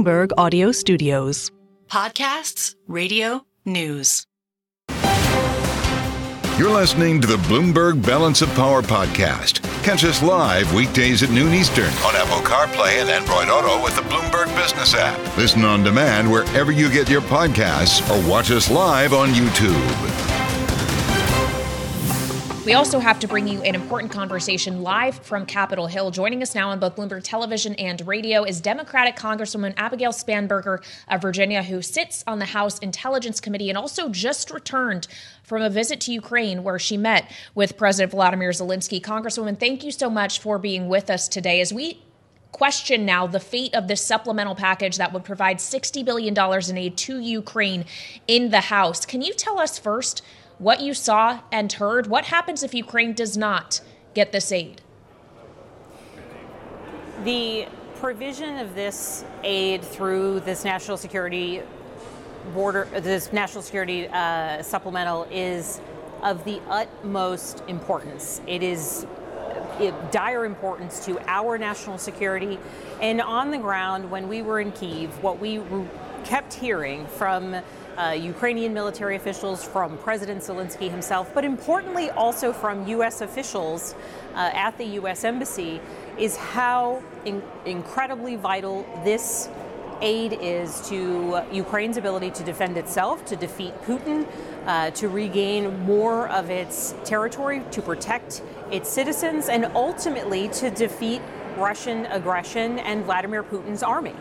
Bloomberg Audio Studios. Podcasts, radio, news. You're listening to the Bloomberg Balance of Power podcast. Catch us live weekdays at noon Eastern on Apple CarPlay and Android Auto with the Bloomberg Business app. Listen on demand wherever you get your podcasts or watch us live on YouTube. We also have to bring you an important conversation live from Capitol Hill. Joining us now on both Bloomberg Television and radio is Democratic Congresswoman Abigail Spanberger of Virginia, who sits on the House Intelligence Committee and also just returned from a visit to Ukraine where she met with President Vladimir Zelensky. Congresswoman, thank you so much for being with us today as we question now the fate of this supplemental package that would provide $60 billion in aid to Ukraine in the House. Can you tell us first? What you saw and heard. What happens if Ukraine does not get this aid? The provision of this aid through this national security border, this national security uh, supplemental is of the utmost importance. It is dire importance to our national security. And on the ground, when we were in Kiev, what we kept hearing from uh, Ukrainian military officials, from President Zelensky himself, but importantly also from U.S. officials uh, at the U.S. Embassy, is how in- incredibly vital this aid is to Ukraine's ability to defend itself, to defeat Putin, uh, to regain more of its territory, to protect its citizens, and ultimately to defeat Russian aggression and Vladimir Putin's army.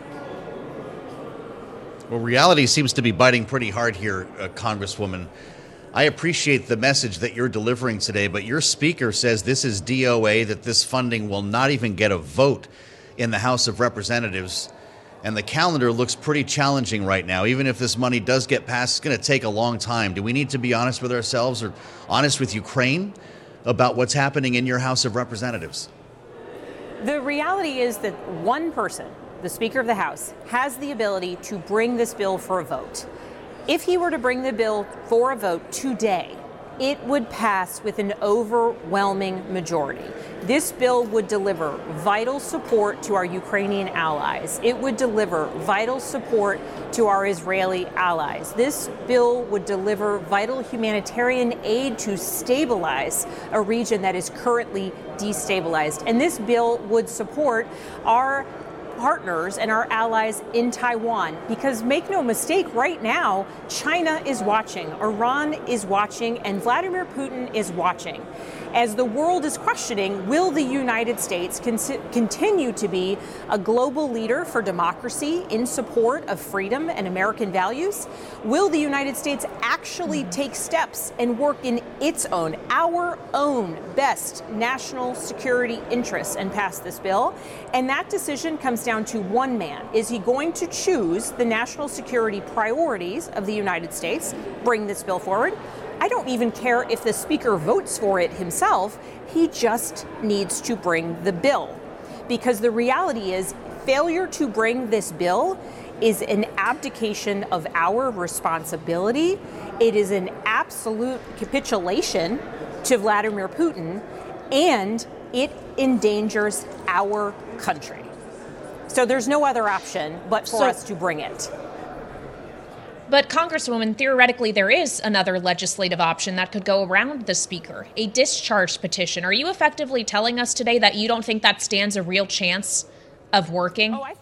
Well, reality seems to be biting pretty hard here, uh, Congresswoman. I appreciate the message that you're delivering today, but your speaker says this is DOA, that this funding will not even get a vote in the House of Representatives. And the calendar looks pretty challenging right now. Even if this money does get passed, it's going to take a long time. Do we need to be honest with ourselves or honest with Ukraine about what's happening in your House of Representatives? The reality is that one person the Speaker of the House, has the ability to bring this bill for a vote. If he were to bring the bill for a vote today, it would pass with an overwhelming majority. This bill would deliver vital support to our Ukrainian allies. It would deliver vital support to our Israeli allies. This bill would deliver vital humanitarian aid to stabilize a region that is currently destabilized. And this bill would support our partners and our allies in Taiwan. Because make no mistake, right now, China is watching, Iran is watching, and Vladimir Putin is watching. As the world is questioning, will the United States con- continue to be a global leader for democracy in support of freedom and American values? Will the United States actually take steps and work in its own, our own best national security interests and pass this bill? And that decision comes down to one man. Is he going to choose the national security priorities of the United States, bring this bill forward? I don't even care if the speaker votes for it himself. He just needs to bring the bill. Because the reality is, failure to bring this bill is an abdication of our responsibility. It is an absolute capitulation to Vladimir Putin, and it endangers our country. So there's no other option but for so, us to bring it. But, Congresswoman, theoretically, there is another legislative option that could go around the Speaker a discharge petition. Are you effectively telling us today that you don't think that stands a real chance of working? Oh, I-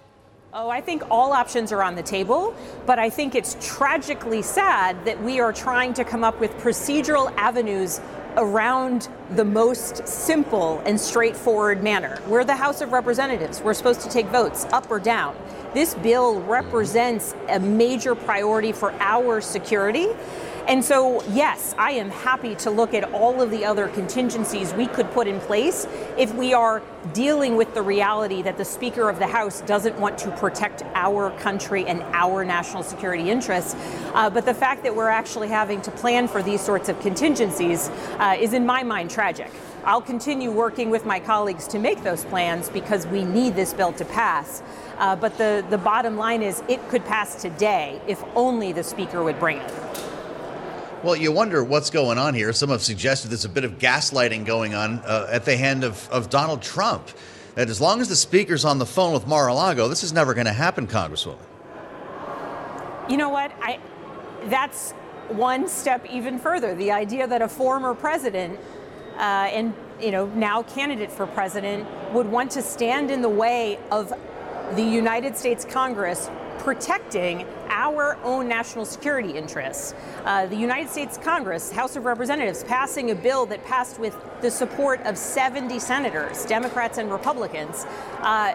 Oh, I think all options are on the table, but I think it's tragically sad that we are trying to come up with procedural avenues around the most simple and straightforward manner. We're the House of Representatives. We're supposed to take votes up or down. This bill represents a major priority for our security. And so, yes, I am happy to look at all of the other contingencies we could put in place if we are dealing with the reality that the Speaker of the House doesn't want to protect our country and our national security interests. Uh, but the fact that we're actually having to plan for these sorts of contingencies uh, is, in my mind, tragic. I'll continue working with my colleagues to make those plans because we need this bill to pass. Uh, but the, the bottom line is it could pass today if only the Speaker would bring it. Well, you wonder what's going on here. Some have suggested there's a bit of gaslighting going on uh, at the hand of, of Donald Trump. that as long as the speaker's on the phone with Mar-a-Lago, this is never going to happen, Congresswoman. You know what? I that's one step even further. The idea that a former president uh, and you know now candidate for president would want to stand in the way of the United States Congress protecting our own national security interests. Uh, the United States Congress, House of Representatives, passing a bill that passed with the support of 70 senators, Democrats and Republicans. Uh,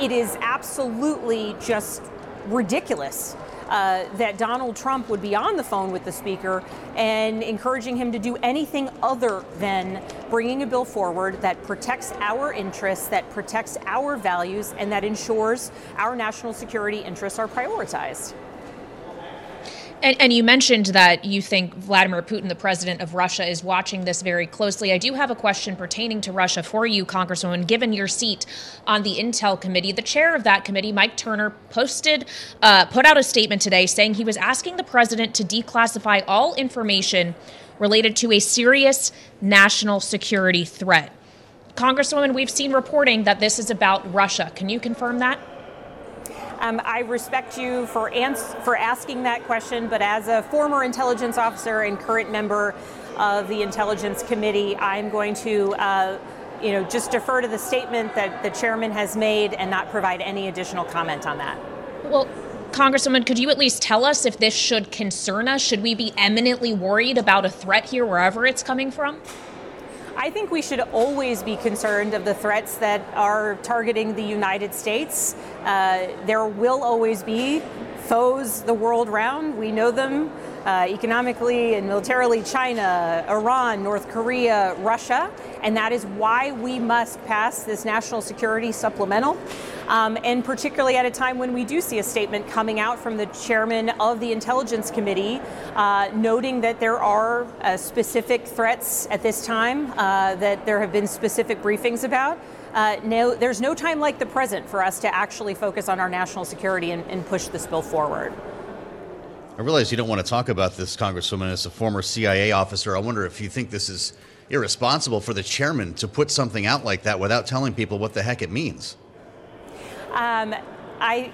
it is absolutely just ridiculous uh, that Donald Trump would be on the phone with the speaker and encouraging him to do anything other than bringing a bill forward that protects our interests, that protects our values, and that ensures our national security interests are prioritized. And, and, you mentioned that you think Vladimir Putin, the president of Russia, is watching this very closely. I do have a question pertaining to Russia for you, Congresswoman. Given your seat on the Intel Committee, the chair of that committee, Mike Turner, posted, uh, put out a statement today saying he was asking the president to declassify all information related to a serious national security threat. Congresswoman, we've seen reporting that this is about Russia. Can you confirm that? Um, I respect you for ans- for asking that question, but as a former intelligence officer and current member of the Intelligence Committee, I'm going to. Uh, you know, just defer to the statement that the chairman has made and not provide any additional comment on that. Well, Congresswoman, could you at least tell us if this should concern us? Should we be eminently worried about a threat here wherever it's coming from? I think we should always be concerned of the threats that are targeting the United States. Uh, there will always be foes the world round. We know them uh, economically and militarily China, Iran, North Korea, Russia. And that is why we must pass this national security supplemental. Um, and particularly at a time when we do see a statement coming out from the chairman of the Intelligence Committee uh, noting that there are uh, specific threats at this time uh, that there have been specific briefings about. Uh, no, there's no time like the present for us to actually focus on our national security and, and push this bill forward. I realize you don't want to talk about this, Congresswoman, as a former CIA officer. I wonder if you think this is irresponsible for the chairman to put something out like that without telling people what the heck it means. Um, I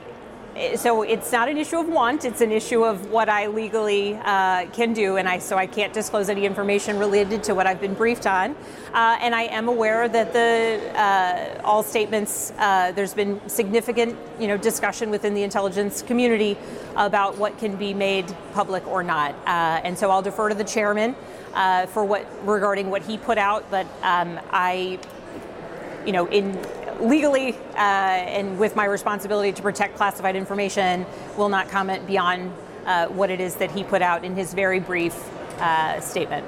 so it's not an issue of want; it's an issue of what I legally uh, can do, and I so I can't disclose any information related to what I've been briefed on. Uh, and I am aware that the uh, all statements uh, there's been significant you know discussion within the intelligence community about what can be made public or not. Uh, and so I'll defer to the chairman uh, for what regarding what he put out, but um, I you know, in legally uh, and with my responsibility to protect classified information, will not comment beyond uh, what it is that he put out in his very brief uh, statement.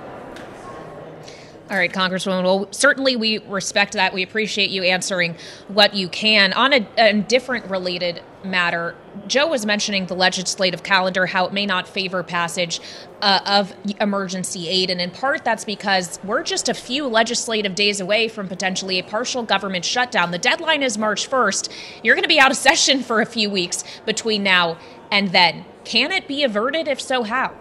All right, Congresswoman. Well, certainly we respect that. We appreciate you answering what you can. On a, a, different related matter, Joe was mentioning the legislative calendar, how it may not favor passage uh, of emergency aid. And in part, that's because we're just a few legislative days away from potentially a partial government shutdown. The deadline is March 1st. You're going to be out of session for a few weeks between now and then. Can it be averted? If so, how?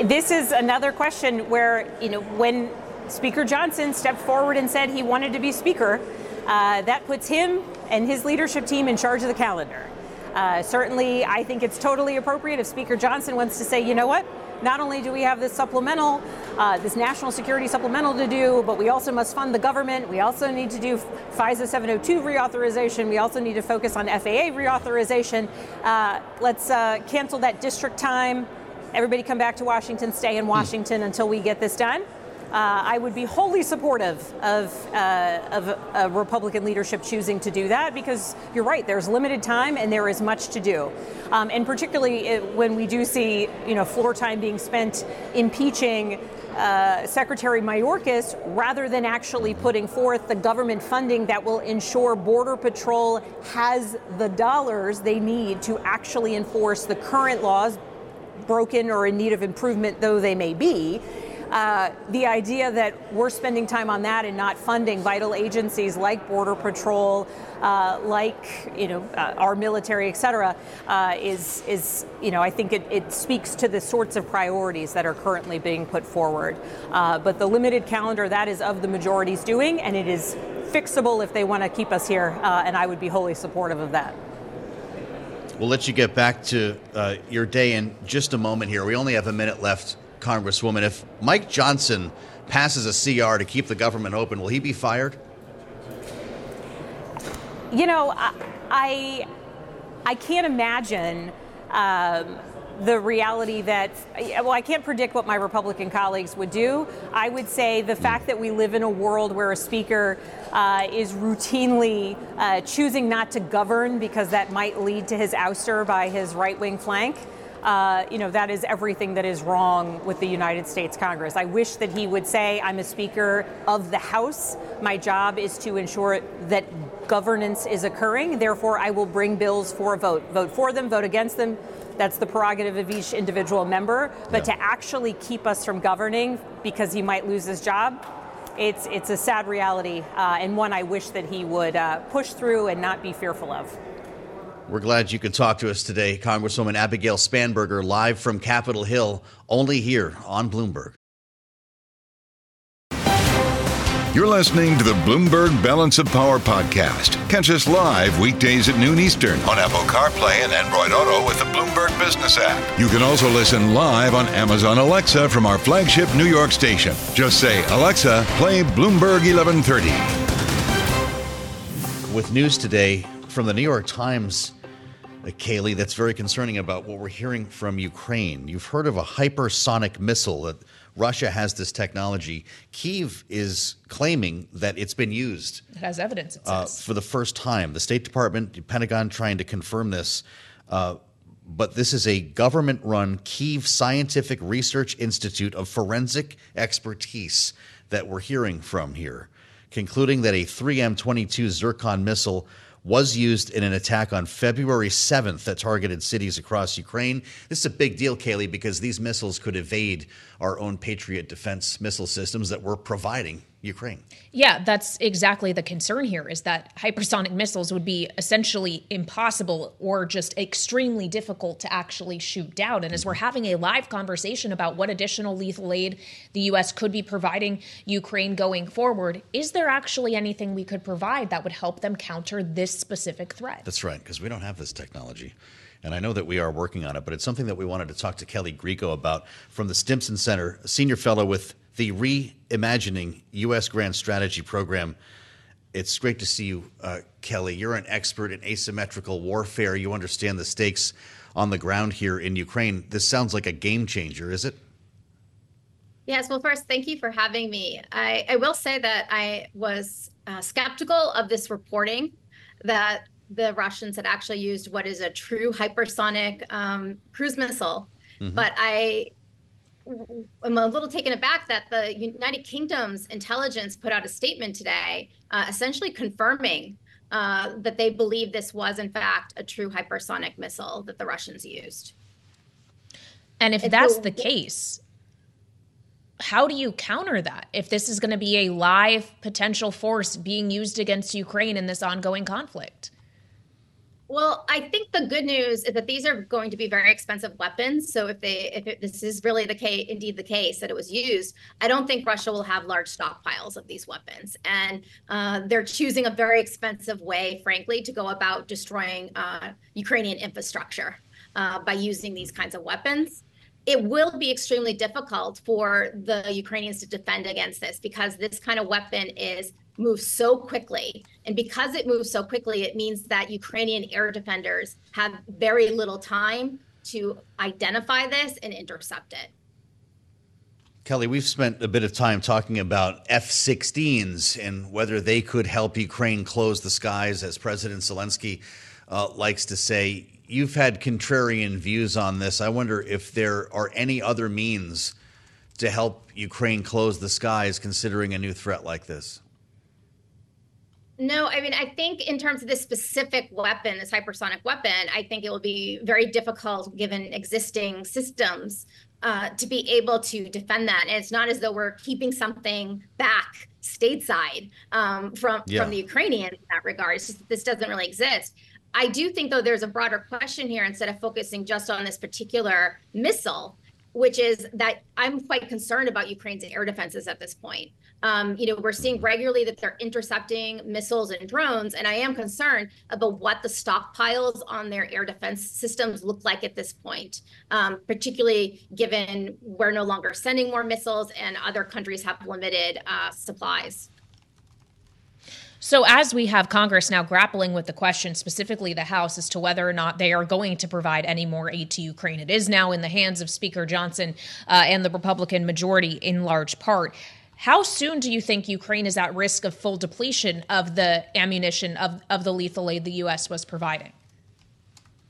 This is another question where, you know, when Speaker Johnson stepped forward and said he wanted to be Speaker, uh, that puts him and his leadership team in charge of the calendar. Uh, certainly, I think it's totally appropriate if Speaker Johnson wants to say, you know what, not only do we have this supplemental, uh, this national security supplemental to do, but we also must fund the government. We also need to do FISA 702 reauthorization. We also need to focus on FAA reauthorization. Uh, let's uh, cancel that district time everybody come back to Washington, stay in Washington until we get this done. Uh, I would be wholly supportive of, uh, of a Republican leadership choosing to do that because you're right, there's limited time and there is much to do. Um, and particularly it, when we do see you know, floor time being spent impeaching uh, Secretary Mayorkas rather than actually putting forth the government funding that will ensure Border Patrol has the dollars they need to actually enforce the current laws broken or in need of improvement though they may be, uh, the idea that we're spending time on that and not funding vital agencies like Border Patrol, uh, like you know uh, our military, et cetera, uh, is is you know I think it, it, speaks to the sorts of priorities that are currently being put forward. Uh, but the limited calendar that is of the majority's doing, and it is fixable if they want to keep us here, uh, and I would be wholly supportive of that. We'll let you get back to uh, your day in just a moment here. We only have a minute left, Congresswoman. If Mike Johnson passes a CR to keep the government open, will he be fired? You know, I I, I can't imagine um, the reality that, well, I can't predict what my Republican colleagues would do. I would say the fact that we live in a world where a speaker uh, is routinely uh, choosing not to govern because that might lead to his ouster by his right wing flank. Uh, you know, that is everything that is wrong with the United States Congress. I wish that he would say, I'm a Speaker of the House. My job is to ensure that governance is occurring. Therefore, I will bring bills for a vote. Vote for them, vote against them, that's the prerogative of each individual member. But yeah. to actually keep us from governing because he might lose his job, it's it's a sad reality uh, and one I wish that he would uh, push through and not be fearful of. We're glad you could talk to us today, Congresswoman Abigail Spanberger, live from Capitol Hill, only here on Bloomberg. You're listening to the Bloomberg Balance of Power podcast. Catch us live weekdays at noon Eastern on Apple CarPlay and Android Auto with the Bloomberg Business app. You can also listen live on Amazon Alexa from our flagship New York station. Just say, Alexa, play Bloomberg 1130. With news today from the New York Times, Kailey, that's very concerning about what we're hearing from Ukraine. You've heard of a hypersonic missile that Russia has this technology. Kiev is claiming that it's been used. It has evidence. It uh, for the first time. The State Department, the Pentagon, trying to confirm this. Uh, but this is a government run Kiev Scientific Research Institute of Forensic Expertise that we're hearing from here, concluding that a 3M22 Zircon missile was used in an attack on February 7th that targeted cities across Ukraine. This is a big deal, Kailey, because these missiles could evade our own Patriot defense missile systems that we're providing Ukraine. Yeah, that's exactly the concern here is that hypersonic missiles would be essentially impossible or just extremely difficult to actually shoot down. And as we're having a live conversation about what additional lethal aid the U.S. could be providing Ukraine going forward, is there actually anything we could provide that would help them counter this specific threat? That's right, because we don't have this technology. And I know that we are working on it, but it's something that we wanted to talk to Kelly Grieco about from the Stimson Center, a senior fellow with the Reimagining U.S. Grand Strategy Program. It's great to see you, uh, Kelly. You're an expert in asymmetrical warfare. You understand the stakes on the ground here in Ukraine. This sounds like a game changer, is it? Yes. Well, first, thank you for having me. I, I will say that I was uh, skeptical of this reporting that the Russians had actually used what is a true hypersonic um, cruise missile. Mm-hmm. But I am a little taken aback that the United Kingdom's intelligence put out a statement today, uh, essentially confirming uh, that they believe this was, in fact, a true hypersonic missile that the Russians used. And if and that's so, the case, how do you counter that if this is going to be a live potential force being used against Ukraine in this ongoing conflict? Well, I think the good news is that these are going to be very expensive weapons. So if they, if it, this is really the case, indeed the case that it was used, I don't think Russia will have large stockpiles of these weapons, and uh, they're choosing a very expensive way, frankly, to go about destroying uh, Ukrainian infrastructure uh, by using these kinds of weapons it will be extremely difficult for the Ukrainians to defend against this because this kind of weapon is moves so quickly. And because it moves so quickly, it means that Ukrainian air defenders have very little time to identify this and intercept it. Kelly, we've spent a bit of time talking about F 16s and whether they could help Ukraine close the skies, as President Zelensky uh, likes to say. You've had contrarian views on this. I wonder if there are any other means to help Ukraine close the skies, considering a new threat like this. No, I mean, I think in terms of this specific weapon, this hypersonic weapon, I think it will be very difficult given existing systems uh, to be able to defend that. And it's not as though we're keeping something back stateside um, from yeah. from the Ukrainians in that regard. It's Just, this doesn't really exist. I do think, though, there's a broader question here instead of focusing just on this particular missile, which is that I'm quite concerned about Ukraine's air defenses at this point. Um, you know, we're seeing regularly that they're intercepting missiles and drones, and I am concerned about what the stockpiles on their air defense systems look like at this point, um, particularly given we're no longer sending more missiles and other countries have limited uh, supplies. So, as we have Congress now grappling with the question, specifically the House, as to whether or not they are going to provide any more aid to Ukraine, it is now in the hands of Speaker Johnson uh, and the Republican majority in large part. How soon do you think Ukraine is at risk of full depletion of the ammunition of, of the lethal aid the U.S. was providing?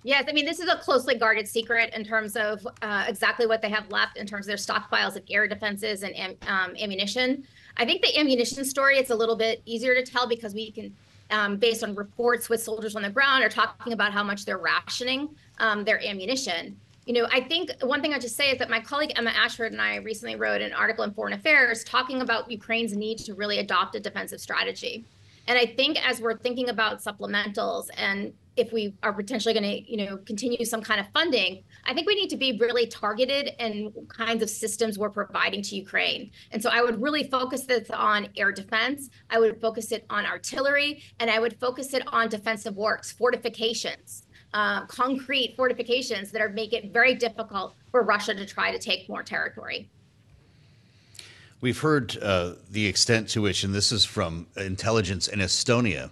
Yes, I mean, this is a closely guarded secret in terms of uh, exactly what they have left in terms of their stockpiles of air defenses and um, ammunition. I think the ammunition story, it's a little bit easier to tell because we can, um, based on reports with soldiers on the ground, are talking about how much they're rationing um, their ammunition you know, I think one thing I just say is that my colleague Emma Ashford and I recently wrote an article in Foreign Affairs talking about Ukraine's need to really adopt a defensive strategy. And I think as we're thinking about supplementals and if we are potentially going to, you know, continue some kind of funding, I think we need to be really targeted in kinds of systems we're providing to Ukraine. And so I would really focus this on air defense. I would focus it on artillery, and I would focus it on defensive works, fortifications uh, concrete fortifications that are make it very difficult for Russia to try to take more territory. We've heard uh, the extent to which, and this is from intelligence in Estonia,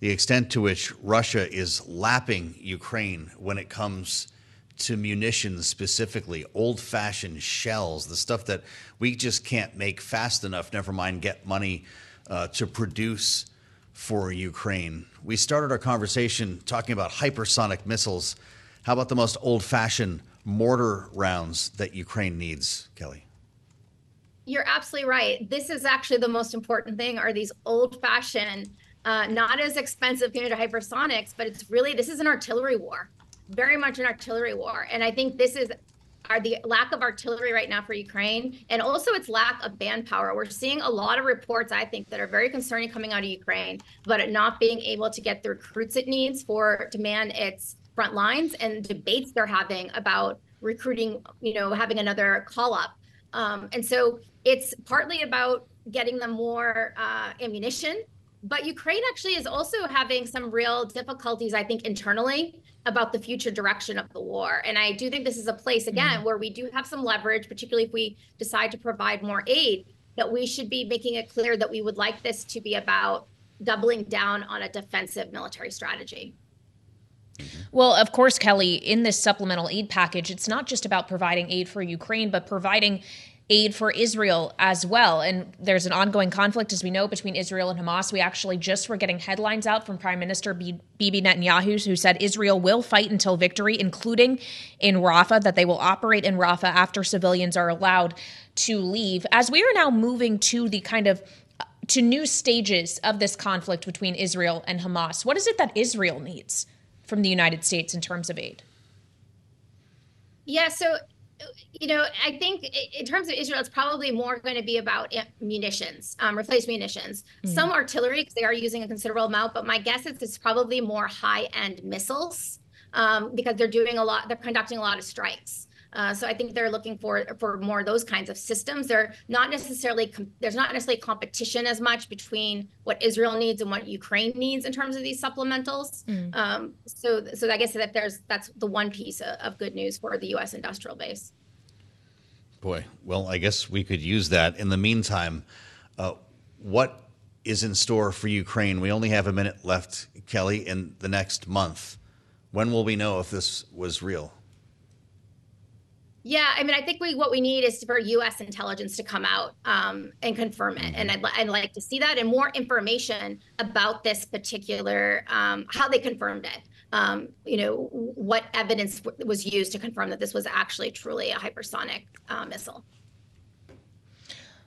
the extent to which Russia is lapping Ukraine when it comes to munitions specifically, old fashioned shells, the stuff that we just can't make fast enough, never mind get money uh, to produce for Ukraine. We started our conversation talking about hypersonic missiles. How about the most old fashioned mortar rounds that Ukraine needs, Kelly? You're absolutely right. This is actually the most important thing are these old fashioned, uh, not as expensive compared to hypersonics, but it's really, this is an artillery war, very much an artillery war. And I think this is are the lack of artillery right now for Ukraine and also its lack of manpower. We're seeing a lot of reports, I think, that are very concerning coming out of Ukraine, but not being able to get the recruits it needs for to man its front lines and debates they're having about recruiting, you know, having another call up. Um, and so it's partly about getting them more uh, ammunition but Ukraine actually is also having some real difficulties, I think, internally about the future direction of the war. And I do think this is a place, again, mm-hmm. where we do have some leverage, particularly if we decide to provide more aid, that we should be making it clear that we would like this to be about doubling down on a defensive military strategy. Well, of course, Kelly, in this supplemental aid package, it's not just about providing aid for Ukraine, but providing aid for Israel as well. And there's an ongoing conflict, as we know, between Israel and Hamas. We actually just were getting headlines out from Prime Minister Bibi Netanyahu, who said Israel will fight until victory, including in Rafah, that they will operate in Rafah after civilians are allowed to leave. As we are now moving to the kind of to new stages of this conflict between Israel and Hamas, what is it that Israel needs from the United States in terms of aid? Yeah, so you know, I think in terms of Israel, it's probably more going to be about munitions, um, replace munitions. Mm-hmm. Some artillery, because they are using a considerable amount, but my guess is it's probably more high-end missiles um, because they're doing a lot, they're conducting a lot of strikes. Uh, so I think they're looking for for more of those kinds of systems. They're not necessarily there's not necessarily competition as much between what Israel needs and what Ukraine needs in terms of these supplementals. Mm. Um, so so I guess that there's that's the one piece of, of good news for the U.S. industrial base. Boy, well, I guess we could use that. In the meantime, uh, what is in store for Ukraine? We only have a minute left, Kelly, in the next month. When will we know if this was real? Yeah, I mean, I think we what we need is for U.S. intelligence to come out um, and confirm it, and I'd, I'd, like to see that and more information about this particular um, how they confirmed it. Um, you know, what evidence w- was used to confirm that this was actually truly a hypersonic uh, missile.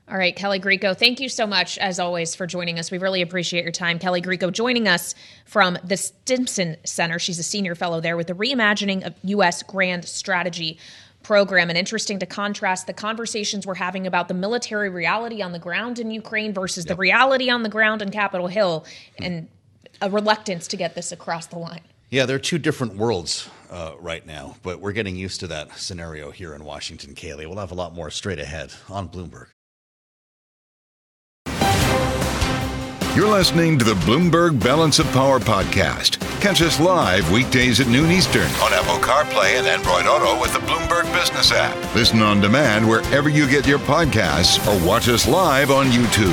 All right, Kelly Grieco, thank you so much, as always, for joining us. We really appreciate your time. Kelly Grieco joining us from the Stimson Center. She's a senior fellow there with the Reimagining of U.S. Grand Strategy program. And interesting to contrast the conversations we're having about the military reality on the ground in Ukraine versus yep. the reality on the ground in Capitol Hill and a reluctance to get this across the line. Yeah, they're two different worlds uh, right now, but we're getting used to that scenario here in Washington, Kailey. We'll have a lot more straight ahead on Bloomberg. You're listening to the Bloomberg Balance of Power podcast. Catch us live weekdays at noon Eastern on Apple CarPlay and Android Auto with the Bloomberg Business app. Listen on demand wherever you get your podcasts or watch us live on YouTube.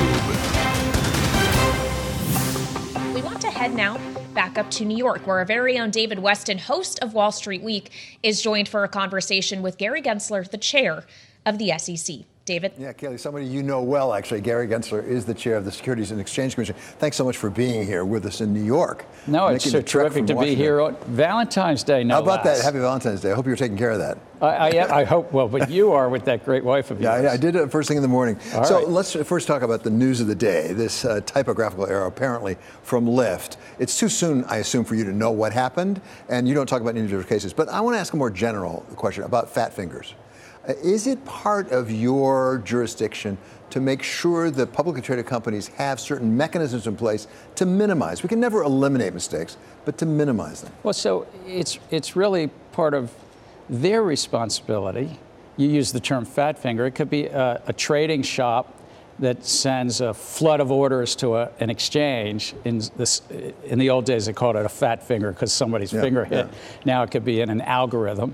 We want to head now back up to New York, where our very own David Westin, host of Wall Street Week, is joined for a conversation with Gary Gensler, the chair of the SEC. David? Yeah, Kailey, somebody you know well, actually. Gary Gensler is the chair of the Securities and Exchange Commission. Thanks so much for being here with us in New York. No, it's so terrific to be here on Valentine's Day, no How about less. that? Happy Valentine's Day. I hope you're taking care of that. I, I, I, hope, well, but you are with that great wife of yours. Yeah, I, I did it first thing in the morning. All so right. let's first talk about the news of the day, this uh, typographical error apparently from Lyft. It's too soon, I assume, for you to know what happened, and you don't talk about individual cases. But I want to ask a more general question about fat fingers. Is it part of your jurisdiction to make sure that publicly traded companies have certain mechanisms in place to minimize? We can never eliminate mistakes, but to minimize them. Well, so it's it's really part of their responsibility. You use the term fat finger. It could be a, a trading shop that sends a flood of orders to a, an exchange. In this, in the old days, they called it a fat finger because somebody's yeah, finger hit. Yeah. Now it could be in an algorithm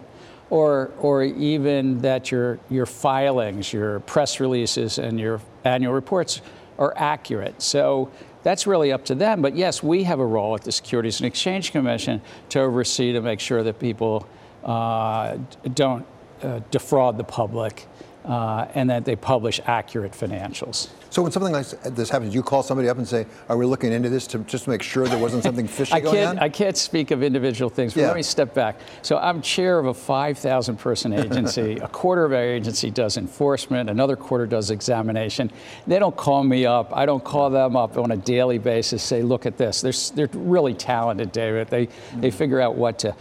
or, or even that your, your filings, your press releases, and your annual reports are accurate. So that's really up to them. But yes, we have a role at the Securities and Exchange Commission to oversee to make sure that people uh, don't uh, defraud the public uh, and that they publish accurate financials. So when something like this happens, you call somebody up and say, "Are we looking into this to just make sure there wasn't something fishy I going can't, on?" I can't speak of individual things, but yeah. let me step back. So I'm chair of a 5,000 person agency. a quarter of our agency does enforcement. Another quarter does examination. They don't call me up. I don't call them up on a daily basis. Say, "Look at this." They're they're really talented, David. They mm-hmm. they figure out what to.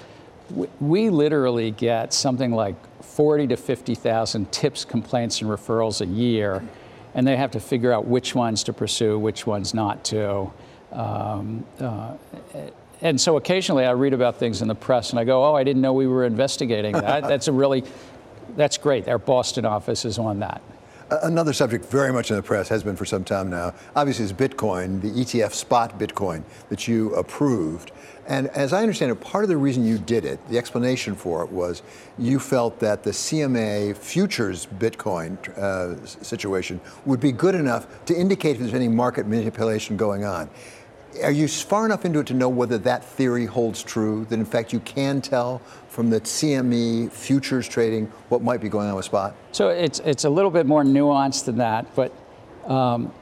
We, we literally get something like 40 to 50,000 tips, complaints, and referrals a year, and they have to figure out which ones to pursue, which ones not to. Um, uh, and so occasionally I read about things in the press and I go, oh, I didn't know we were investigating that. that's a really, that's great. Our Boston office is on that. Another subject very much in the press has been for some time now, obviously, is Bitcoin, the ETF spot Bitcoin that you approved. And as I understand it, part of the reason you did it, the explanation for it was you felt that the CME futures Bitcoin uh, situation would be good enough to indicate if there's any market manipulation going on. Are you far enough into it to know whether that theory holds true, that in fact you can tell from the CME futures trading what might be going on with spot? So it's, it's a little bit more nuanced than that, but um,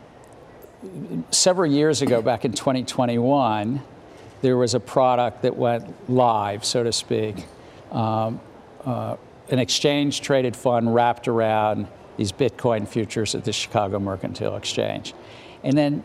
several years ago, back in 2021, there was a product that went live, so to speak. Um, uh, an exchange traded fund wrapped around these Bitcoin futures at the Chicago Mercantile Exchange. And then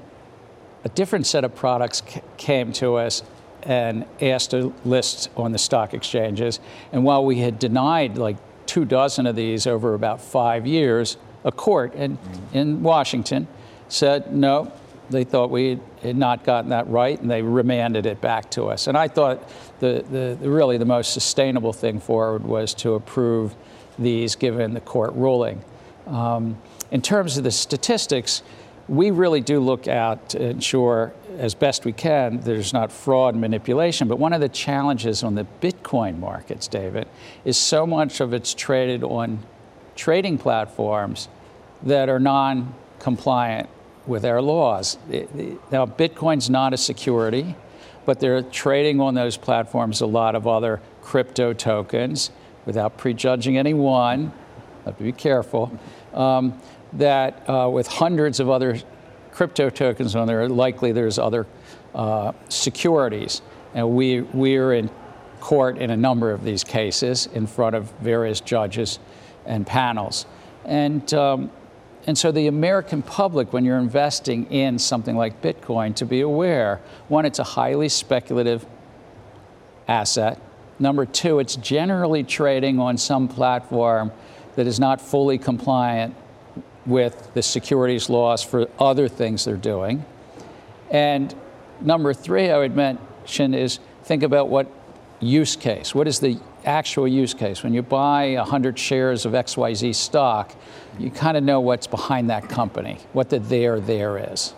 a different set of products c- came to us and asked to list on the stock exchanges. And while we had denied like two dozen of these over about five years, a court in, in Washington said, no, they thought we had not gotten that right, and they remanded it back to us. And I thought the, the, the, really the most sustainable thing forward was to approve these given the court ruling. Um, in terms of the statistics, we really do look at to ensure as best we can there's not fraud and manipulation. But one of the challenges on the Bitcoin markets, David, is so much of it's traded on trading platforms that are non compliant with our laws. Now, Bitcoin's not a security, but they're trading on those platforms a lot of other crypto tokens without prejudging anyone. Have to be careful. Um, that uh, with hundreds of other crypto tokens on there, likely there's other uh, securities. And we, we're in court in a number of these cases in front of various judges and panels. And um, and so the American public, when you're investing in something like Bitcoin, to be aware, one, it's a highly speculative asset. Number two, it's generally trading on some platform that is not fully compliant with the securities laws for other things they're doing. And number three, I would mention is think about what use case. What is the actual use case? When you buy 100 shares of XYZ stock, you kind of know what's behind that company, what the there there is.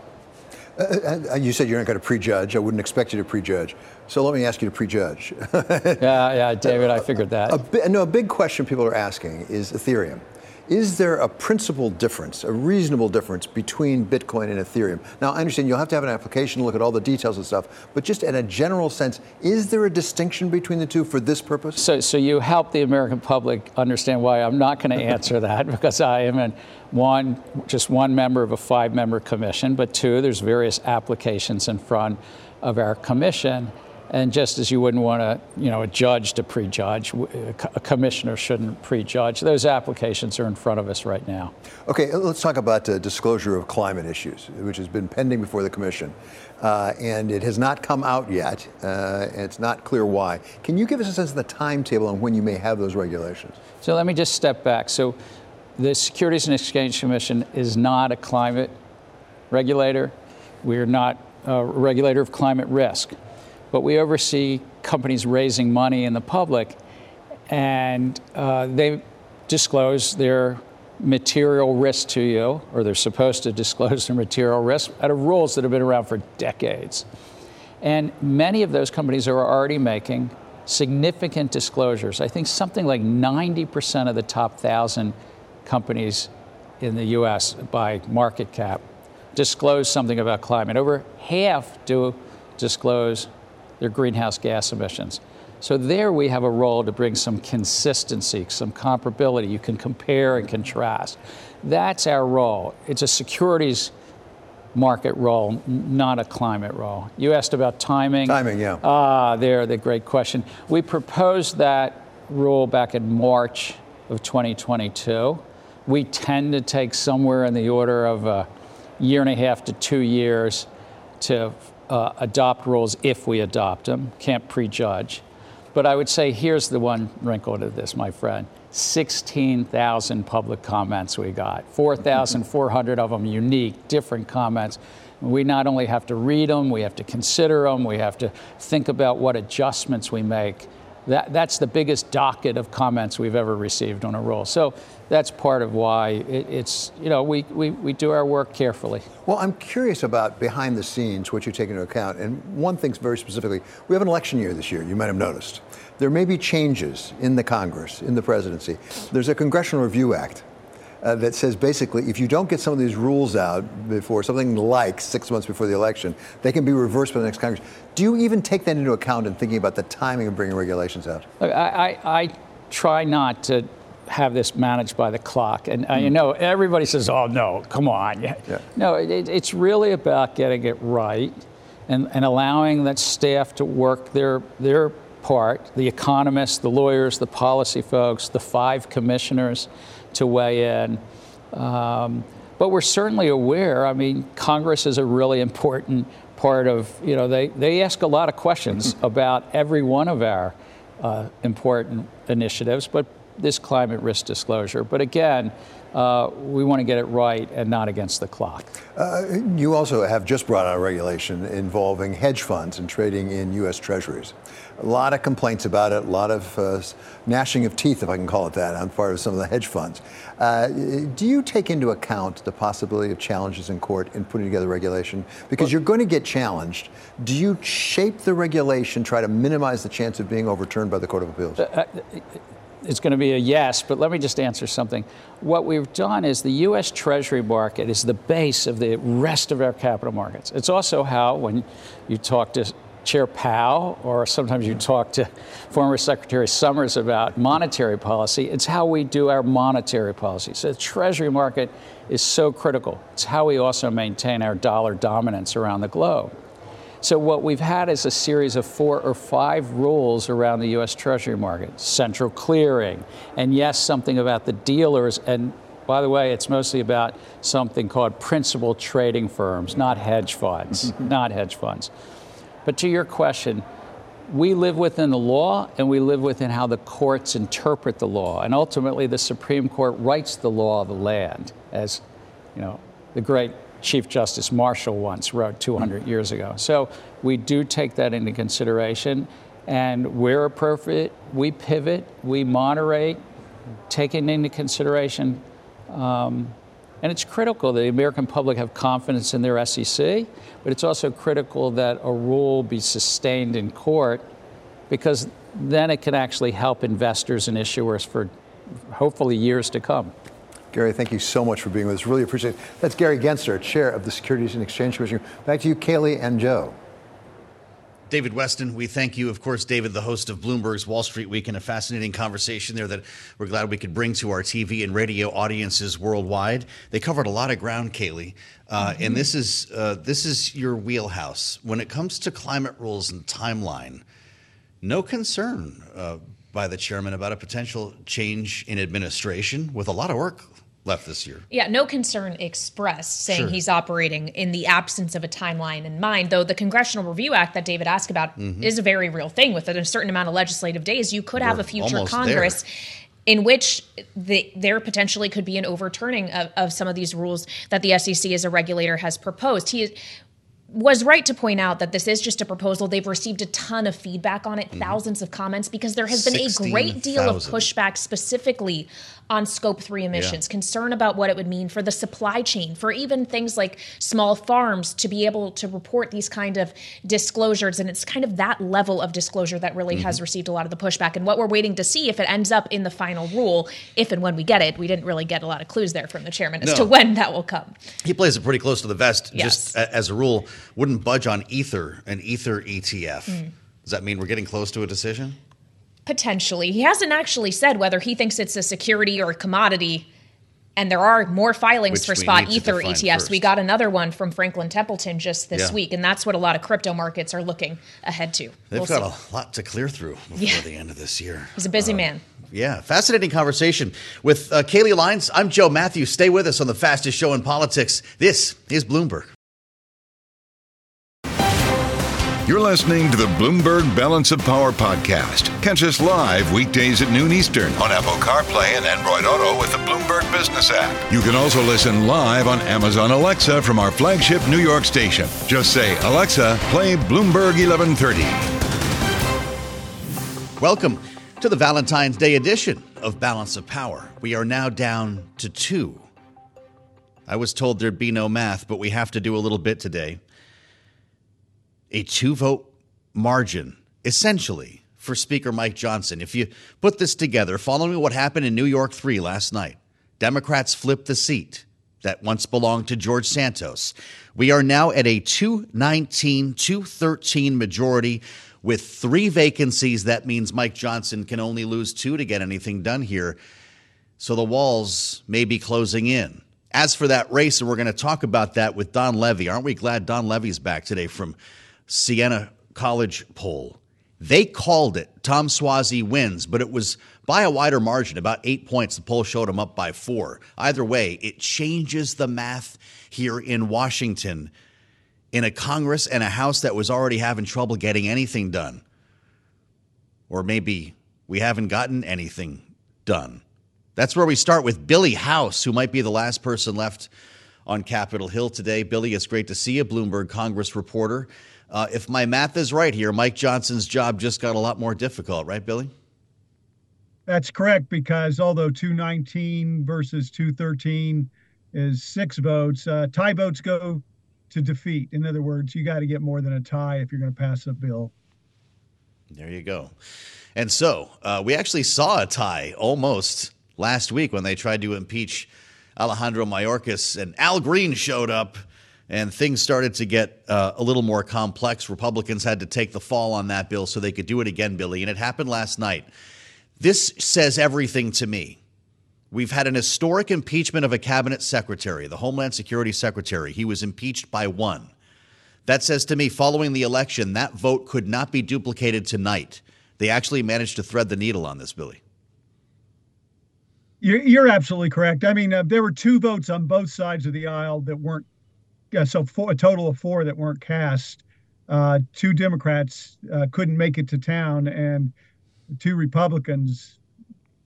Uh, uh, you said you're not going to prejudge. I wouldn't expect you to prejudge. So let me ask you to prejudge. yeah, yeah, David, I figured that. A, a, no, a big question people are asking is Ethereum. Is there a principal difference, a reasonable difference between Bitcoin and Ethereum? Now, I understand you'll have to have an application, look at all the details and stuff, but just in a general sense, is there a distinction between the two for this purpose? So, so you help the American public understand why I'm not going to answer that because I am in one, just one member of a five member commission, but two, there's various applications in front of our commission. And just as you wouldn't want a, you know, a judge to prejudge, a commissioner shouldn't prejudge. Those applications are in front of us right now. Okay, let's talk about uh, disclosure of climate issues, which has been pending before the commission. Uh, and it has not come out yet. Uh, it's not clear why. Can you give us a sense of the timetable on when you may have those regulations? So let me just step back. So the Securities and Exchange Commission is not a climate regulator. We're not a regulator of climate risk but we oversee companies raising money in the public, and uh, they disclose their material risk to you, or they're supposed to disclose their material risk out of rules that have been around for decades. And many of those companies are already making significant disclosures. I think something like 90% of the top 1,000 companies in the US by market cap disclose something about climate. Over half do disclose their greenhouse gas emissions. So there we have a role to bring some consistency, some comparability. You can compare and contrast. That's our role. It's a securities market role, not a climate role. You asked about timing. Timing, yeah. Ah, there, the great question. We proposed that rule back in March of 2022. We tend to take somewhere in the order of a year and a half to two years to uh, adopt rules if we adopt them, can't prejudge. But I would say here's the one wrinkle to this, my friend 16,000 public comments we got, 4,400 of them unique, different comments. We not only have to read them, we have to consider them, we have to think about what adjustments we make. That, that's the biggest docket of comments we've ever received on a rule. So that's part of why it, it's, you know, we, we, we do our work carefully. Well, I'm curious about behind the scenes, what you take into account. And one thing very specifically, we have an election year this year, you might have noticed. There may be changes in the Congress, in the presidency. There's a Congressional Review Act uh, that says basically if you don't get some of these rules out before something like six months before the election, they can be reversed by the next Congress. Do you even take that into account in thinking about the timing of bringing regulations out? Look, I, I, I try not to have this managed by the clock. And uh, you know, everybody says, "Oh no, come on." Yeah. yeah. No, it, it's really about getting it right and, and allowing that staff to work their their part. The economists, the lawyers, the policy folks, the five commissioners to weigh in. Um, but we're certainly aware. I mean, Congress is a really important part of. You know, they they ask a lot of questions about every one of our. Uh, important initiatives, but this climate risk disclosure. But again, uh, we want to get it right and not against the clock. Uh, you also have just brought out a regulation involving hedge funds and trading in U.S. Treasuries. A lot of complaints about it, a lot of uh, gnashing of teeth, if I can call it that, on part of some of the hedge funds. Uh, do you take into account the possibility of challenges in court in putting together regulation? Because well, you're going to get challenged. Do you shape the regulation, try to minimize the chance of being overturned by the Court of Appeals? It's going to be a yes, but let me just answer something. What we've done is the U.S. Treasury market is the base of the rest of our capital markets. It's also how, when you talk to Chair Powell, or sometimes you talk to former Secretary Summers about monetary policy, it's how we do our monetary policy. So the Treasury market is so critical. It's how we also maintain our dollar dominance around the globe. So what we've had is a series of four or five rules around the U.S. Treasury market, central clearing, and yes, something about the dealers. And by the way, it's mostly about something called principal trading firms, not hedge funds, not hedge funds. But to your question, we live within the law and we live within how the courts interpret the law. And ultimately, the Supreme Court writes the law of the land, as you know, the great Chief Justice Marshall once wrote 200 years ago. So we do take that into consideration. And where appropriate, we pivot, we moderate, taking into consideration. Um, and it's critical that the American public have confidence in their SEC, but it's also critical that a rule be sustained in court because then it can actually help investors and issuers for hopefully years to come. Gary, thank you so much for being with us. Really appreciate it. That's Gary Gensler, Chair of the Securities and Exchange Commission. Back to you, Kailey and Joe. David Westin, we thank you. Of course, David, the host of Bloomberg's Wall Street Week, and a fascinating conversation there that we're glad we could bring to our TV and radio audiences worldwide. They covered a lot of ground, Kailey, uh, mm-hmm. and this is uh, this is your wheelhouse when it comes to climate rules and timeline. No concern uh, by the chairman about a potential change in administration with a lot of work left this year. Yeah, no concern expressed saying sure. he's operating in the absence of a timeline in mind, though the Congressional Review Act that David asked about mm-hmm. is a very real thing. With a certain amount of legislative days, you could We're have a future Congress. There in which the, there potentially could be an overturning of, of, some of these rules that the SEC as a regulator has proposed. He was right to point out that this is just a proposal. They've received a ton of feedback on it, mm-hmm. thousands of comments, because there has been a great deal 000. of pushback specifically on scope three emissions, yeah. concern about what it would mean for the supply chain, for even things like small farms to be able to report these kind of disclosures. And it's kind of that level of disclosure that really mm-hmm. has received a lot of the pushback. And what we're waiting to see if it ends up in the final rule, if and when we get it, we didn't really get a lot of clues there from the chairman as no. to when that will come. He plays it pretty close to the vest, yes. just as a rule, wouldn't budge on Ether, an Ether ETF. Mm. Does that mean we're getting close to a decision? Potentially. He hasn't actually said whether he thinks it's a security or a commodity. And there are more filings Which for spot ether ETFs. First. We got another one from Franklin Templeton just this yeah. week, and that's what a lot of crypto markets are looking ahead to. They've we'll got see. a lot to clear through before yeah. the end of this year. He's a busy uh, man. Yeah, fascinating conversation with uh, Kailey Leinz. I'm Joe Mathieu. Stay with us on the fastest show in politics. This is Bloomberg. You're listening to the Bloomberg Balance of Power podcast. Catch us live weekdays at noon Eastern on Apple CarPlay and Android Auto with the Bloomberg Business app. You can also listen live on Amazon Alexa from our flagship New York station. Just say, Alexa, play Bloomberg 1130. Welcome to the Valentine's Day edition of Balance of Power. We are now down to two. I was told there'd be no math, but we have to do a little bit today a two vote margin, essentially, for Speaker Mike Johnson. If you put this together, following what happened in New York 3 last night, Democrats flipped the seat that once belonged to George Santos. We are now at a 219 213 majority with three vacancies. That means Mike Johnson can only lose two to get anything done here. So the walls may be closing in. As for that race, and we're going to talk about that with Don Levy. Aren't we glad Don Levy's back today from Siena College poll. They called it Tom Suozzi wins, but it was by a wider margin, about eight points. The poll showed him up by four. Either way, it changes the math here in Washington in a Congress and a House that was already having trouble getting anything done. Or maybe we haven't gotten anything done. That's where we start with Billy House, who might be the last person left on Capitol Hill today. Billy, it's great to see you, Bloomberg Congress reporter. Uh, if my math is right here, Mike Johnson's job just got a lot more difficult, right, Billy? That's correct, because although 219 versus 213 is six votes, uh, tie votes go to defeat. In other words, you got to get more than a tie if you're going to pass a bill. There you go. And so uh, we actually saw a tie almost last week when they tried to impeach Alejandro Mayorkas, and Al Green showed up and things started to get uh, a little more complex. Republicans had to take the fall on that bill so they could do it again, Billy, and it happened last night. This says everything to me. We've had an historic impeachment of a cabinet secretary, the Homeland Security Secretary. He was impeached by one. That says to me, following the election, that vote could not be duplicated tonight. They actually managed to thread the needle on this, Billy. You're, you're absolutely correct. I mean, uh, there were two votes on both sides of the aisle that weren't yeah, so four, a total of four that weren't cast. uh, two Democrats uh, couldn't make it to town, and two Republicans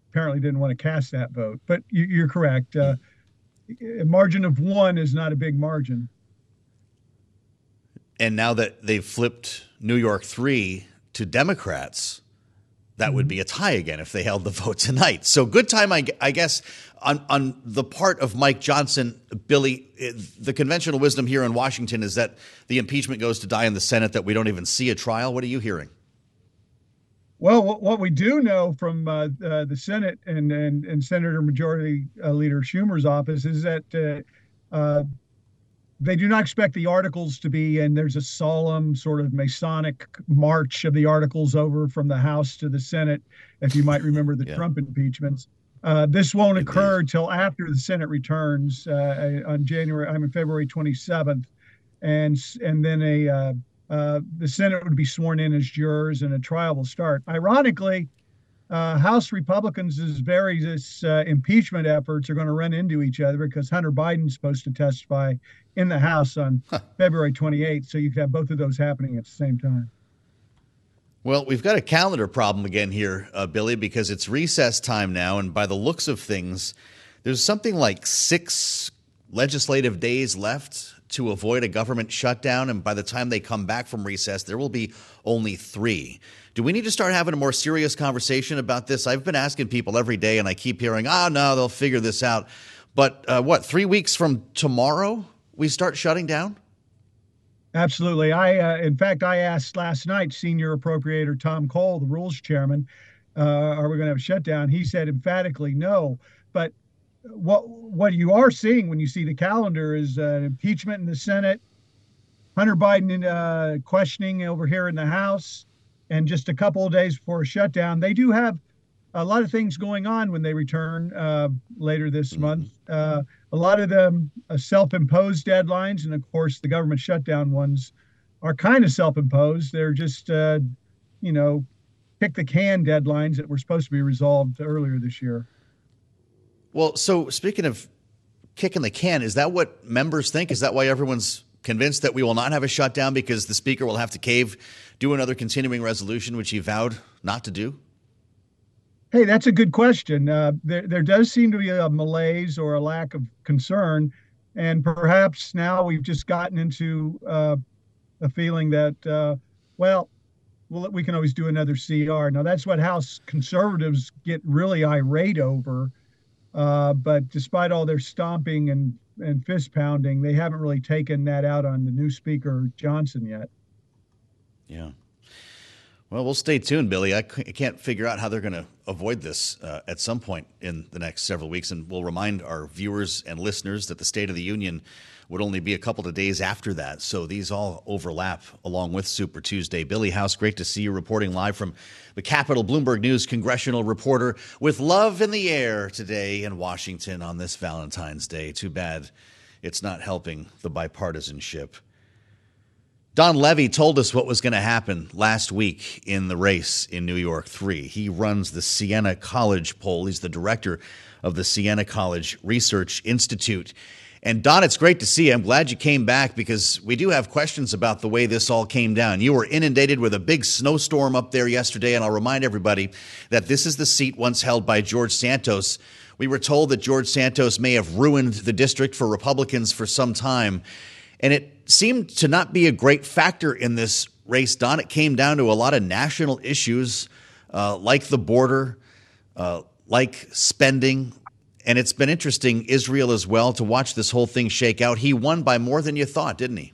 apparently didn't want to cast that vote. But you, are correct. Uh, a margin of one is not a big margin. And now that they've flipped New York 3 to Democrats, that would be a tie again if they held the vote tonight. So good time, I, I, guess, on on the part of Mike Johnson, Billy. Eh, the conventional wisdom here in Washington is that the impeachment goes to die in the Senate, that we don't even see a trial. What are you hearing? Well, what we do know from uh, uh, the Senate and, and, and Senator Majority uh, Leader Schumer's office is that uh, uh, they do not expect the articles to be, and there's a solemn sort of Masonic march of the articles over from the House to the Senate, if you might remember the yeah. Trump impeachments. Uh, this won't occur until after the Senate returns uh, on January, I mean February 27th, and and then a uh, uh, the Senate would be sworn in as jurors, and a trial will start. Ironically, uh, House Republicans' various uh, impeachment efforts are going to run into each other because Hunter Biden's supposed to testify in the House on huh. February 28th. So you could have both of those happening at the same time. Well, we've got a calendar problem again here, uh, Billy, because it's recess time now. And by the looks of things, there's something like six legislative days left to avoid a government shutdown. And by the time they come back from recess, there will be only three. Do we need to start having a more serious conversation about this? I've been asking people every day, and I keep hearing, oh, no, they'll figure this out. But uh, what, three weeks from tomorrow, we start shutting down? Absolutely. I, uh, in fact, I asked last night Senior Appropriator Tom Cole, the Rules Chairman, uh, are we going to have a shutdown? He said emphatically no. But what what you are seeing when you see the calendar is uh, impeachment in the Senate, Hunter Biden uh, questioning over here in the House, and just a couple of days before a shutdown. They do have a lot of things going on when they return uh, later this mm-hmm. month. Uh, a lot of them uh, self-imposed deadlines, and of course the government shutdown ones are kind of self-imposed. They're just, uh, you know, kick the can deadlines that were supposed to be resolved earlier this year. Well, so speaking of kicking the can, is that what members think? Is that why everyone's convinced that we will not have a shutdown because the speaker will have to cave, do another continuing resolution, which he vowed not to do? Hey, that's a good question. Uh, there, there does seem to be a malaise or a lack of concern, and perhaps now we've just gotten into uh, a feeling that, uh, well, well, we can always do another CR. Now that's what House conservatives get really irate over. Uh, but despite all their stomping and and fist pounding, they haven't really taken that out on the new speaker Johnson yet. Yeah. Well, we'll stay tuned, Billy. I can't figure out how they're going to avoid this uh, at some point in the next several weeks. And we'll remind our viewers and listeners that the State of the Union would only be a couple of days after that. So these all overlap along with Super Tuesday. Billy House, great to see you reporting live from the Capitol Bloomberg News congressional reporter with love in the air today in Washington on this Valentine's Day. Too bad it's not helping the bipartisanship. Don Levy told us what was going to happen last week in the race in New York 3. He runs the Siena College poll. He's the director of the Siena College Research Institute. And Don, it's great to see you. I'm glad you came back because we do have questions about the way this all came down. You were inundated with a big snowstorm up there yesterday, and I'll remind everybody that this is the seat once held by George Santos. We were told that George Santos may have ruined the district for Republicans for some time. And it seemed to not be a great factor in this race, Don. It came down to a lot of national issues uh, like the border, uh, like spending. And it's been interesting, Israel as well, to watch this whole thing shake out. He won by more than you thought, didn't he?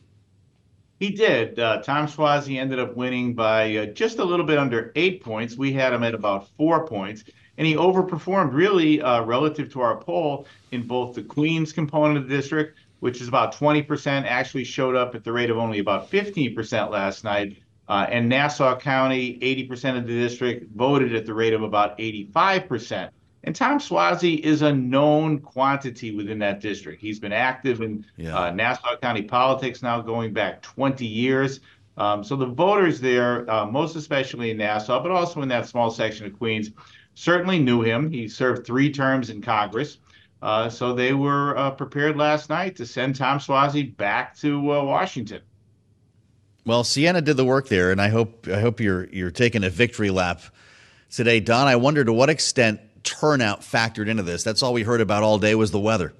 He did. Uh, Tom Suozzi ended up winning by uh, just a little bit under eight points. We had him at about four points. And he overperformed really uh, relative to our poll in both the Queens component of the district, which is about 20%, actually showed up at the rate of only about 15% last night. Uh, and Nassau County, 80% of the district voted at the rate of about 85%. And Tom Suozzi is a known quantity within that district. He's been active in yeah. uh, Nassau County politics now going back 20 years. Um, so the voters there, uh, most especially in Nassau, but also in that small section of Queens, certainly knew him. He served three terms in Congress. Uh, so they were uh, prepared last night to send Tom Suozzi back to uh, Washington. Well, Siena did the work there, and I hope I hope you're you're taking a victory lap today, Don. I wonder to what extent turnout factored into this. That's all we heard about all day was the weather.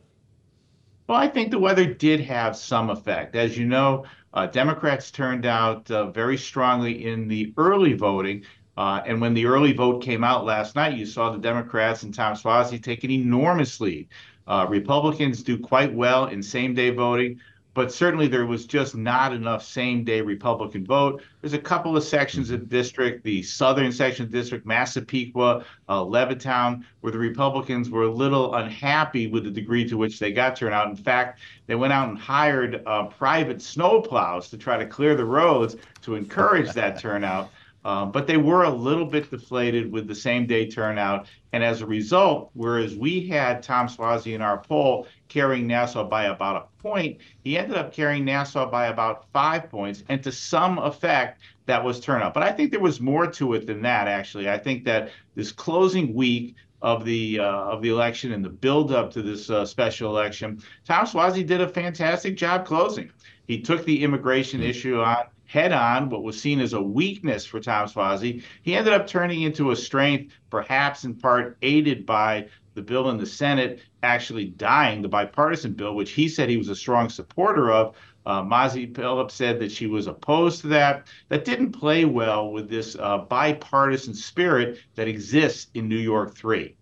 Well, I think the weather did have some effect. As you know, uh, Democrats turned out uh, very strongly in the early voting. Uh, and when the early vote came out last night, you saw the Democrats and Tom Suozzi take an enormous lead. Uh, Republicans do quite well in same day voting but certainly there was just not enough same day Republican vote. There's a couple of sections of the district, the southern section of the district, Massapequa, uh, Levittown, where the Republicans were a little unhappy with the degree to which they got turnout. In fact, they went out and hired uh, private snowplows to try to clear the roads to encourage that turnout. Um, but they were a little bit deflated with the same day turnout. And as a result, whereas we had Tom Suozzi in our poll carrying Nassau by about a point, he ended up carrying Nassau by about five points. And to some effect, that was turnout. But I think there was more to it than that, actually. I think that this closing week of the uh, of the election and the build up to this uh, special election, Tom Suozzi did a fantastic job closing. He took the immigration mm-hmm. issue on head on what was seen as a weakness for Tom Suozzi. He ended up turning into a strength, perhaps in part aided by the bill in the Senate actually dying, the bipartisan bill, which he said he was a strong supporter of. Uh, Phillips said that she was opposed to that. That didn't play well with this uh, bipartisan spirit that exists in New York 3.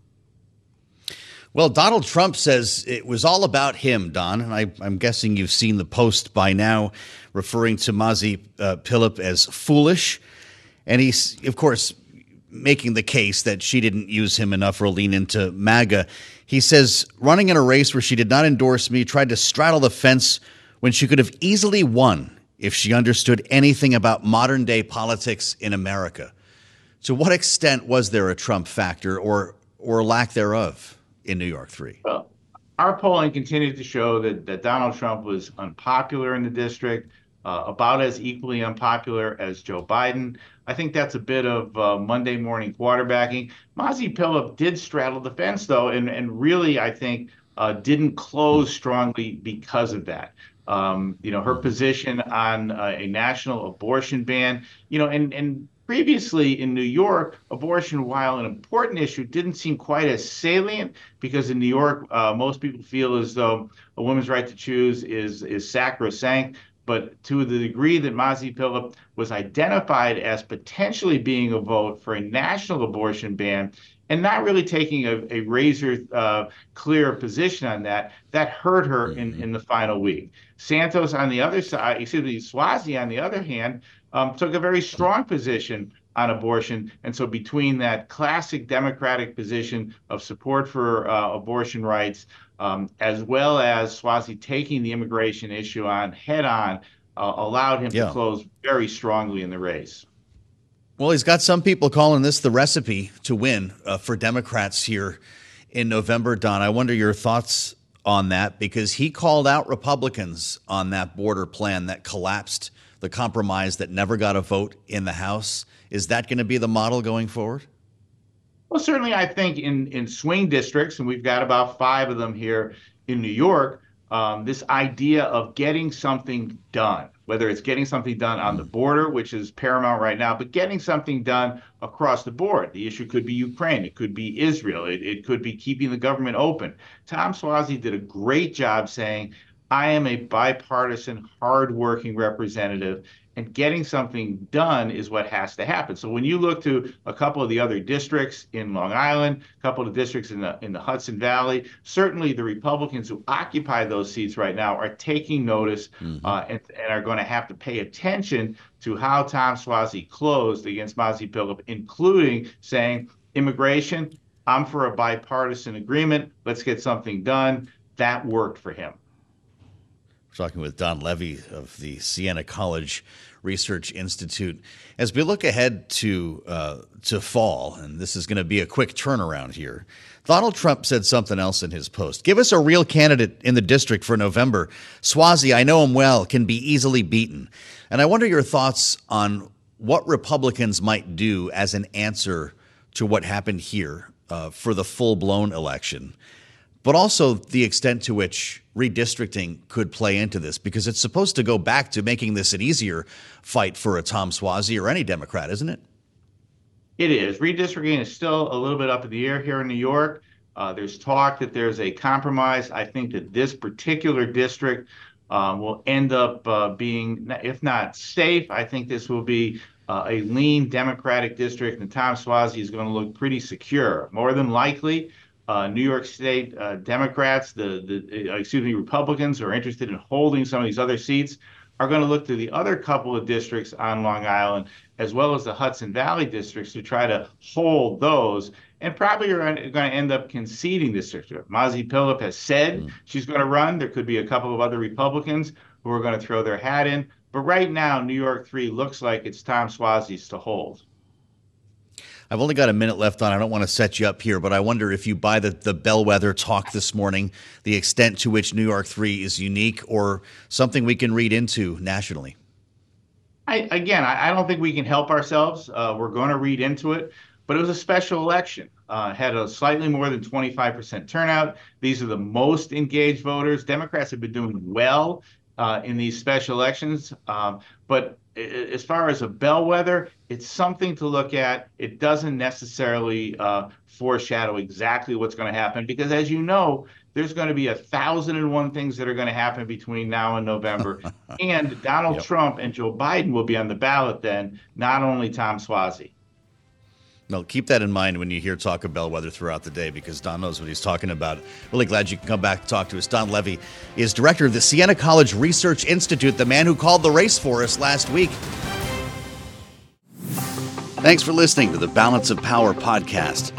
Well, Donald Trump says it was all about him, Don. And I, am guessing you've seen the post by now referring to Mazi uh, Pilip as foolish. And he's, of course, making the case that she didn't use him enough or lean into MAGA. He says, running in a race where she did not endorse me, tried to straddle the fence when she could have easily won if she understood anything about modern day politics in America. To what extent was there a Trump factor or, or lack thereof? In New York 3? Well, our polling continued to show that, that Donald Trump was unpopular in the district, uh, about as equally unpopular as Joe Biden. I think that's a bit of uh, Monday morning quarterbacking. Mazi Pilip did straddle the fence, though, and, and really, I think, uh, didn't close strongly because of that. Um, you know, her position on uh, a national abortion ban, you know, and, and Previously in New York, abortion, while an important issue, didn't seem quite as salient because in New York, uh, most people feel as though a woman's right to choose is is sacrosanct. But to the degree that Mazi Pilip was identified as potentially being a vote for a national abortion ban, and not really taking a, a razor uh, clear position on that, that hurt her mm-hmm. in, in the final week. Santos on the other side, excuse me, Suozzi on the other hand, um, took a very strong position on abortion. And so, between that classic Democratic position of support for uh, abortion rights, um, as well as Suozzi taking the immigration issue on head on, uh, allowed him yeah. to close very strongly in the race. Well, he's got some people calling this the recipe to win uh, for Democrats here in November, Don. I wonder your thoughts on that because he called out Republicans on that border plan that collapsed the compromise that never got a vote in the House. Is that going to be the model going forward? Well, certainly, I think in, in swing districts, and we've got about five of them here in New York, um, this idea of getting something done, whether it's getting something done on the border, which is paramount right now, but getting something done across the board. The issue could be Ukraine, it could be Israel, it, it could be keeping the government open. Tom Suozzi did a great job saying I am a bipartisan, hardworking representative, and getting something done is what has to happen. So when you look to a couple of the other districts in Long Island, a couple of districts in the in the Hudson Valley, certainly the Republicans who occupy those seats right now are taking notice mm-hmm. uh, and, and, are going to have to pay attention to how Tom Suozzi closed against Mazi Pilip, including saying immigration. I'm for a bipartisan agreement. Let's get something done. That worked for him talking with Don Levy of the Siena College Research Institute. As we look ahead to uh, to fall, and this is going to be a quick turnaround here, Donald Trump said something else in his post. Give us a real candidate in the district for November. Suozzi, I know him well, can be easily beaten. And I wonder your thoughts on what Republicans might do as an answer to what happened here uh, for the full blown election. But also the extent to which redistricting could play into this, because it's supposed to go back to making this an easier fight for a Tom Suozzi or any Democrat, isn't it? It is. Redistricting is still a little bit up in the air here in New York. Uh, there's talk that there's a compromise. I think that this particular district uh, will end up uh, being, if not safe, I think this will be uh, a lean Democratic district, and Tom Suozzi is going to look pretty secure. More than likely, uh, New York State uh, Democrats, the, the uh, excuse me, Republicans who are interested in holding some of these other seats are going to look to the other couple of districts on Long Island, as well as the Hudson Valley districts, to try to hold those, and probably are going to end up conceding this district. Mazi Pilip has said mm. she's going to run. There could be a couple of other Republicans who are going to throw their hat in, but right now, New York 3 looks like it's Tom Suozzi's to hold. I've only got a minute left on. I don't want to set you up here, but I wonder if you buy the, the bellwether talk this morning, the extent to which New York 3 is unique or something we can read into nationally. I, again, I, I don't think we can help ourselves. Uh, we're going to read into it, but it was a special election. Uh, had a slightly more than 25% turnout. These are the most engaged voters. Democrats have been doing well uh, in these special elections. Um, but as far as a bellwether, it's something to look at. It doesn't necessarily uh, foreshadow exactly what's going to happen because, as you know, there's going to be a thousand and one things that are going to happen between now and November. and Donald yep. Trump and Joe Biden will be on the ballot then, not only Tom Suozzi. No, keep that in mind when you hear talk of bellwether throughout the day because Don knows what he's talking about. Really glad you can come back to talk to us. Don Levy is director of the Siena College Research Institute, the man who called the race for us last week. Thanks for listening to the Balance of Power podcast.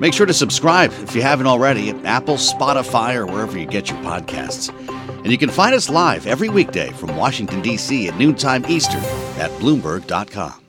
Make sure to subscribe if you haven't already at Apple, Spotify, or wherever you get your podcasts. And you can find us live every weekday from Washington, D.C. at noontime Eastern at Bloomberg.com.